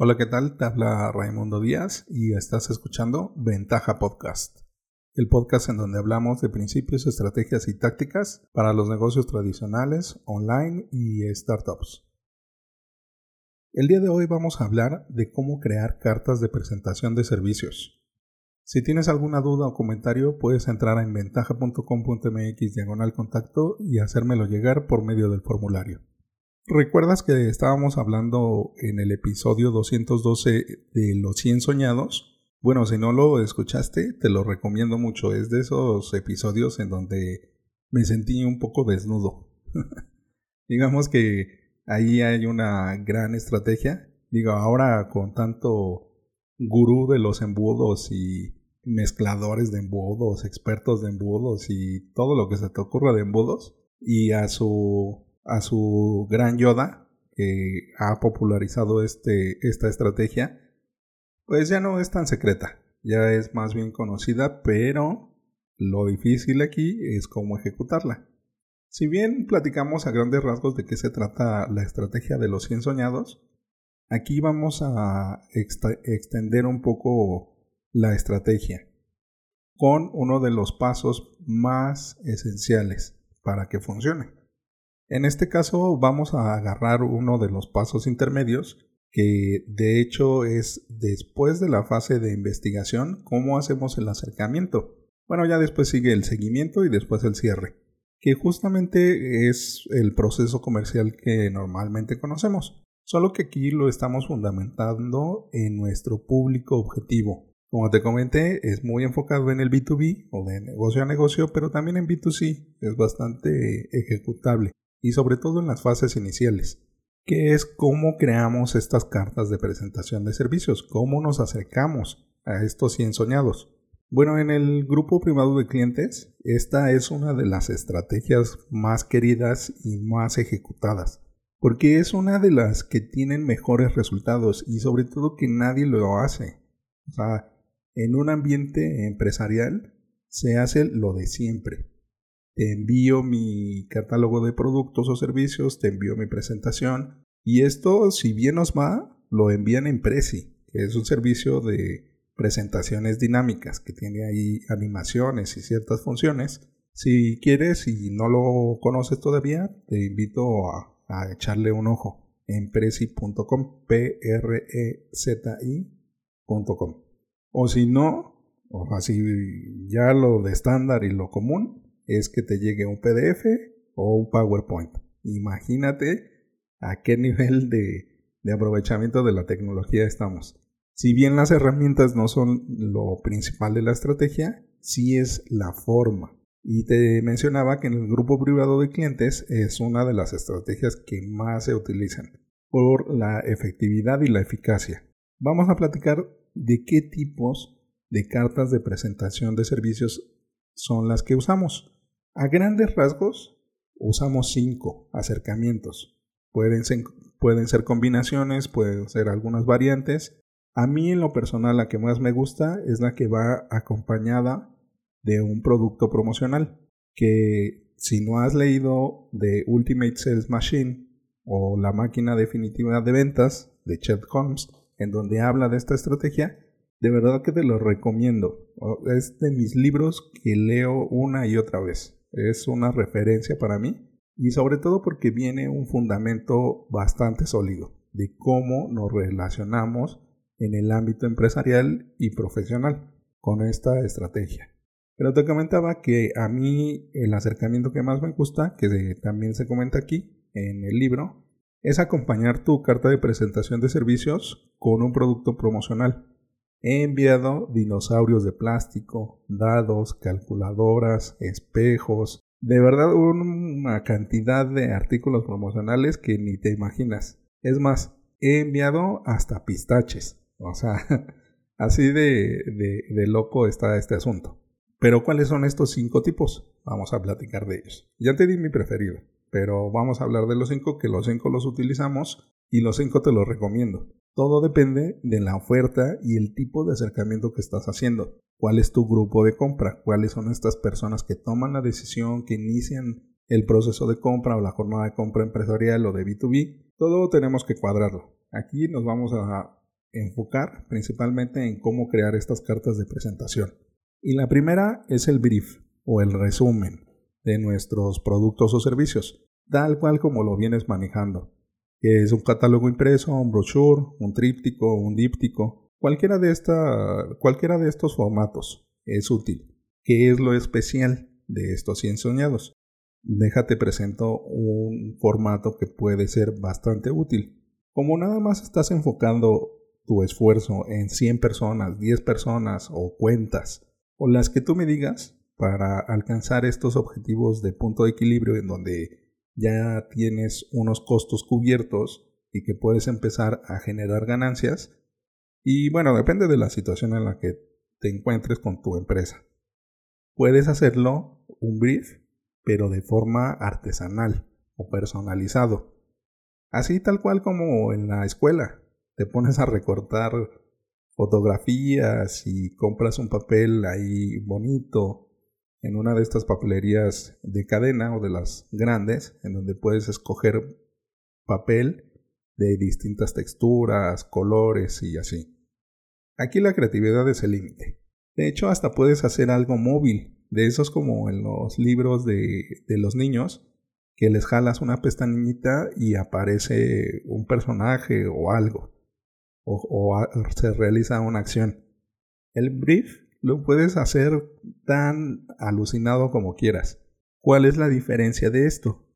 Hola, ¿qué tal? Te habla Raimundo Díaz y estás escuchando Ventaja Podcast, el podcast en donde hablamos de principios, estrategias y tácticas para los negocios tradicionales, online y startups. El día de hoy vamos a hablar de cómo crear cartas de presentación de servicios. Si tienes alguna duda o comentario, puedes entrar en ventaja.com.mx diagonal contacto y hacérmelo llegar por medio del formulario. ¿Recuerdas que estábamos hablando en el episodio 212 de los 100 soñados? Bueno, si no lo escuchaste, te lo recomiendo mucho. Es de esos episodios en donde me sentí un poco desnudo. Digamos que ahí hay una gran estrategia. Digo, ahora con tanto gurú de los embudos y mezcladores de embudos, expertos de embudos y todo lo que se te ocurra de embudos, y a su a su gran Yoda, que ha popularizado este, esta estrategia, pues ya no es tan secreta, ya es más bien conocida, pero lo difícil aquí es cómo ejecutarla. Si bien platicamos a grandes rasgos de qué se trata la estrategia de los 100 soñados, aquí vamos a extender un poco la estrategia con uno de los pasos más esenciales para que funcione. En este caso vamos a agarrar uno de los pasos intermedios que de hecho es después de la fase de investigación cómo hacemos el acercamiento. Bueno, ya después sigue el seguimiento y después el cierre, que justamente es el proceso comercial que normalmente conocemos, solo que aquí lo estamos fundamentando en nuestro público objetivo. Como te comenté, es muy enfocado en el B2B o de negocio a negocio, pero también en B2C es bastante ejecutable y sobre todo en las fases iniciales, que es cómo creamos estas cartas de presentación de servicios, cómo nos acercamos a estos 100 soñados. Bueno, en el grupo privado de clientes, esta es una de las estrategias más queridas y más ejecutadas, porque es una de las que tienen mejores resultados y sobre todo que nadie lo hace. O sea, en un ambiente empresarial se hace lo de siempre te envío mi catálogo de productos o servicios, te envío mi presentación y esto, si bien nos va, lo envían en Prezi, que es un servicio de presentaciones dinámicas que tiene ahí animaciones y ciertas funciones. Si quieres y no lo conoces todavía, te invito a, a echarle un ojo en prezi.com, p r e z i.com. O si no, o así ya lo de estándar y lo común, es que te llegue un PDF o un PowerPoint. Imagínate a qué nivel de, aprovechamiento de la tecnología estamos. Si bien las herramientas no son lo principal de la estrategia, sí es la forma. Y te mencionaba que en el grupo privado de clientes es una de las estrategias que más se utilizan por la efectividad y la eficacia. Vamos a platicar de qué tipos de cartas de presentación de servicios son las que usamos. A grandes rasgos, usamos cinco acercamientos. Pueden ser, combinaciones, pueden ser algunas variantes. A mí en lo personal la que más me gusta es la que va acompañada de un producto promocional. Que si no has leído de Ultimate Sales Machine o la máquina definitiva de ventas de Chet Holmes, en donde habla de esta estrategia, de verdad que te lo recomiendo. Es de mis libros que leo una y otra vez es una referencia para mí y sobre todo porque viene un fundamento bastante sólido de cómo nos relacionamos en el ámbito empresarial y profesional con esta estrategia. Pero te comentaba que a mí el acercamiento que más me gusta, que también se comenta aquí en el libro, es acompañar tu carta de presentación de servicios con un producto promocional. He enviado dinosaurios de plástico, dados, calculadoras, espejos, de verdad una cantidad de artículos promocionales que ni te imaginas. Es más, he enviado hasta pistaches. O sea, así de, de, loco está este asunto. Pero ¿cuáles son estos cinco tipos? Vamos a platicar de ellos. Ya te di mi preferido, pero vamos a hablar de los cinco, que los cinco los utilizamos y los cinco te los recomiendo. Todo depende de la oferta y el tipo de acercamiento que estás haciendo. ¿Cuál es tu grupo de compra? ¿Cuáles son estas personas que toman la decisión, que inician el proceso de compra o la jornada de compra empresarial o de B2B? Todo tenemos que cuadrarlo. Aquí nos vamos a enfocar principalmente en cómo crear estas cartas de presentación. Y la primera es el brief o el resumen de nuestros productos o servicios, tal cual como lo vienes manejando, que es un catálogo impreso, un brochure, un tríptico, un díptico, cualquiera de, esta, cualquiera de estos formatos es útil. ¿Qué es lo especial de estos 100 soñados? Déjate presento un formato que puede ser bastante útil. Como nada más estás enfocando tu esfuerzo en 100 personas, 10 personas o cuentas, o las que tú me digas, para alcanzar estos objetivos de punto de equilibrio en donde ya tienes unos costos cubiertos y que puedes empezar a generar ganancias. Y bueno, depende de la situación en la que te encuentres con tu empresa. Puedes hacerlo un brief, pero de forma artesanal o personalizado. Así tal cual como en la escuela. Te pones a recortar fotografías y compras un papel ahí bonito en una de estas papelerías de cadena o de las grandes, en donde puedes escoger papel de distintas texturas, colores y así. Aquí la creatividad es el límite. De hecho, hasta puedes hacer algo móvil, de esos como en los libros de, de los niños, que les jalas una pestañita y aparece un personaje o algo, o, o se realiza una acción. El brief lo puedes hacer tan alucinado como quieras. ¿Cuál es la diferencia de esto?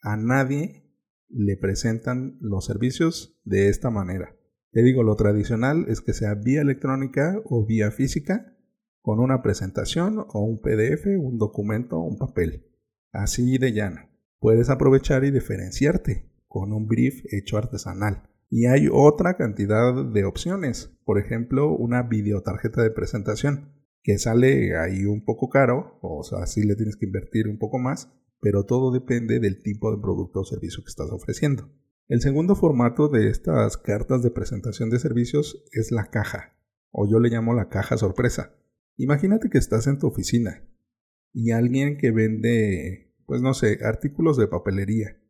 A nadie le presentan los servicios de esta manera. Te digo, lo tradicional es que sea vía electrónica o vía física, con una presentación o un PDF, un documento o un papel. Así de llano. Puedes aprovechar y diferenciarte con un brief hecho artesanal. Y hay otra cantidad de opciones, por ejemplo, una videotarjeta de presentación, que sale ahí un poco caro, o sea, sí le tienes que invertir un poco más, pero todo depende del tipo de producto o servicio que estás ofreciendo. El segundo formato de estas cartas de presentación de servicios es la caja, o yo le llamo la caja sorpresa. Imagínate que estás en tu oficina y alguien que vende, pues no sé, artículos de papelería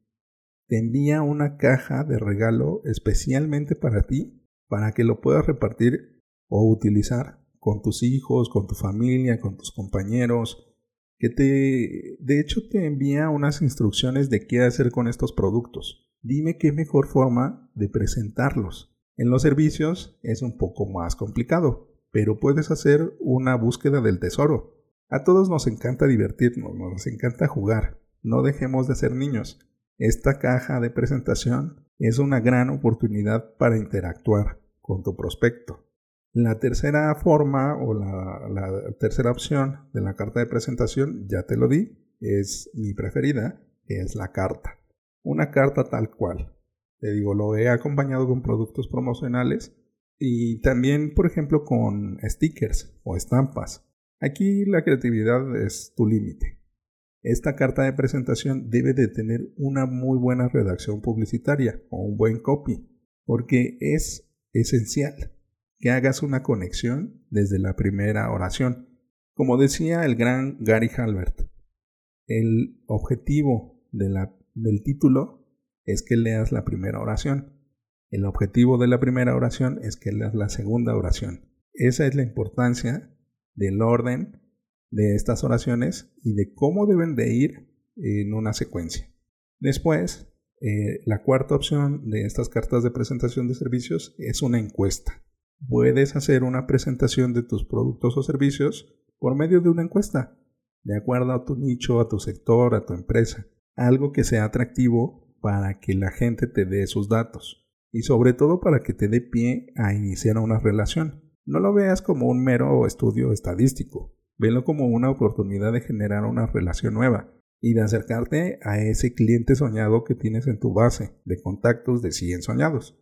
te envía una caja de regalo especialmente para ti, para que lo puedas repartir o utilizar con tus hijos, con tu familia, con tus compañeros, que te, de hecho te envía unas instrucciones de qué hacer con estos productos. Dime qué mejor forma de presentarlos. En los servicios es un poco más complicado, pero puedes hacer una búsqueda del tesoro. A todos nos encanta divertirnos, nos encanta jugar. No dejemos de ser niños. Esta caja de presentación es una gran oportunidad para interactuar con tu prospecto. La tercera forma o la, tercera opción de la carta de presentación, ya te lo di, es mi preferida, es la carta. Una carta tal cual. Te digo, lo he acompañado con productos promocionales y también, por ejemplo, con stickers o estampas. Aquí la creatividad es tu límite. Esta carta de presentación debe de tener una muy buena redacción publicitaria o un buen copy, porque es esencial que hagas una conexión desde la primera oración. Como decía el gran Gary Halbert, el objetivo del título es que leas la primera oración. El objetivo de la primera oración es que leas la segunda oración. Esa es la importancia del orden de estas oraciones y de cómo deben de ir en una secuencia. Después, eh, la cuarta opción de estas cartas de presentación de servicios es una encuesta. Puedes hacer una presentación de tus productos o servicios por medio de una encuesta, de acuerdo a tu nicho, a tu sector, a tu empresa. Algo que sea atractivo para que la gente te dé sus datos y sobre todo para que te dé pie a iniciar una relación. No lo veas como un mero estudio estadístico, Velo como una oportunidad de generar una relación nueva y de acercarte a ese cliente soñado que tienes en tu base de contactos de 100 soñados.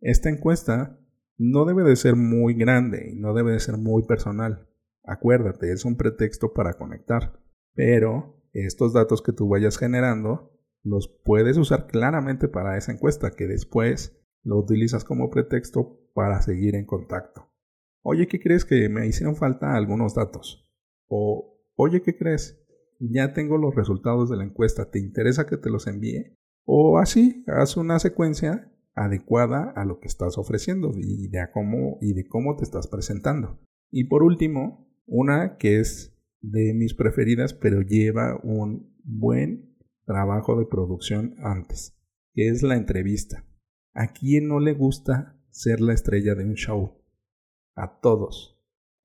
Esta encuesta no debe de ser muy grande y no debe de ser muy personal. Acuérdate, es un pretexto para conectar. Pero estos datos que tú vayas generando los puedes usar claramente para esa encuesta que después lo utilizas como pretexto para seguir en contacto. Oye, ¿qué crees que me hicieron falta algunos datos? O, oye, ¿qué crees? Ya tengo los resultados de la encuesta, ¿te interesa que te los envíe? O así, haz una secuencia adecuada a lo que estás ofreciendo y de, cómo, y de cómo te estás presentando. Y por último, una que es de mis preferidas, pero lleva un buen trabajo de producción antes, que es la entrevista. ¿A quién no le gusta ser la estrella de un show? A todos.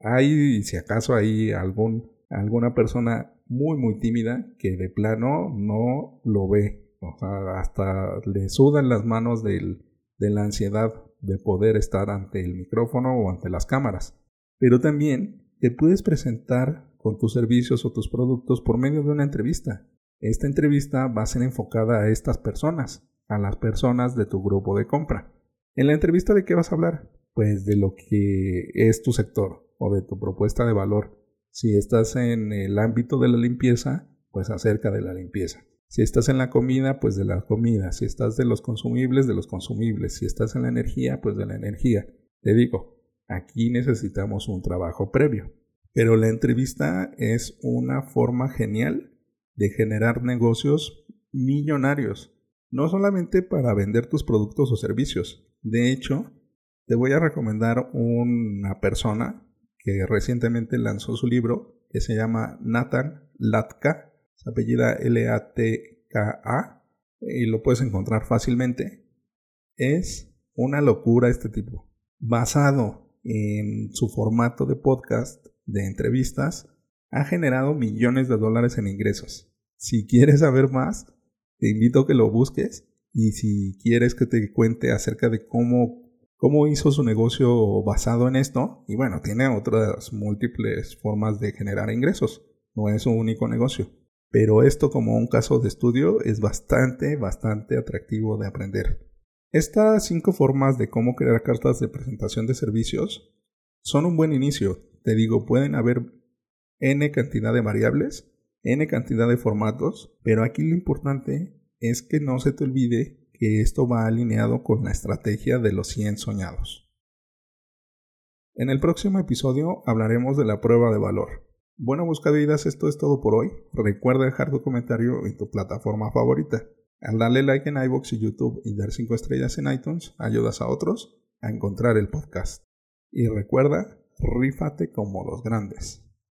Hay, si acaso hay algún, alguna persona muy, muy tímida que de plano no lo ve. O sea, hasta le sudan las manos de la ansiedad de poder estar ante el micrófono o ante las cámaras. Pero también te puedes presentar con tus servicios o tus productos por medio de una entrevista. Esta entrevista va a ser enfocada a estas personas, a las personas de tu grupo de compra. En la entrevista de qué vas a hablar? Pues de lo que es tu sector o de tu propuesta de valor. Si estás en el ámbito de la limpieza, pues acerca de la limpieza. Si estás en la comida, pues de la comida. Si estás de los consumibles, de los consumibles. Si estás en la energía, pues de la energía. Te digo, aquí necesitamos un trabajo previo. Pero la entrevista es una forma genial de generar negocios millonarios, no solamente para vender tus productos o servicios. De hecho, te voy a recomendar una persona que recientemente lanzó su libro que se llama Nathan Latka, su apellida L-A-T-K-A, y lo puedes encontrar fácilmente. Es una locura este tipo. Basado en su formato de podcast de entrevistas, ha generado millones de dólares en ingresos. Si quieres saber más, te invito a que lo busques y si quieres que te cuente acerca de cómo, cómo hizo su negocio basado en esto, y bueno, tiene otras múltiples formas de generar ingresos, no es un único negocio. Pero esto como un caso de estudio es bastante, bastante atractivo de aprender. Estas cinco formas de cómo crear cartas de presentación de servicios son un buen inicio. Te digo, pueden haber n cantidad de variables n cantidad de formatos, pero aquí lo importante es que no se te olvide que esto va alineado con la estrategia de los 100 soñados. En el próximo episodio hablaremos de la prueba de valor. Bueno, buscavidas, esto es todo por hoy. Recuerda dejar tu comentario en tu plataforma favorita. Al darle like en iBox y YouTube y dar 5 estrellas en iTunes, ayudas a otros a encontrar el podcast. Y recuerda, rífate como los grandes.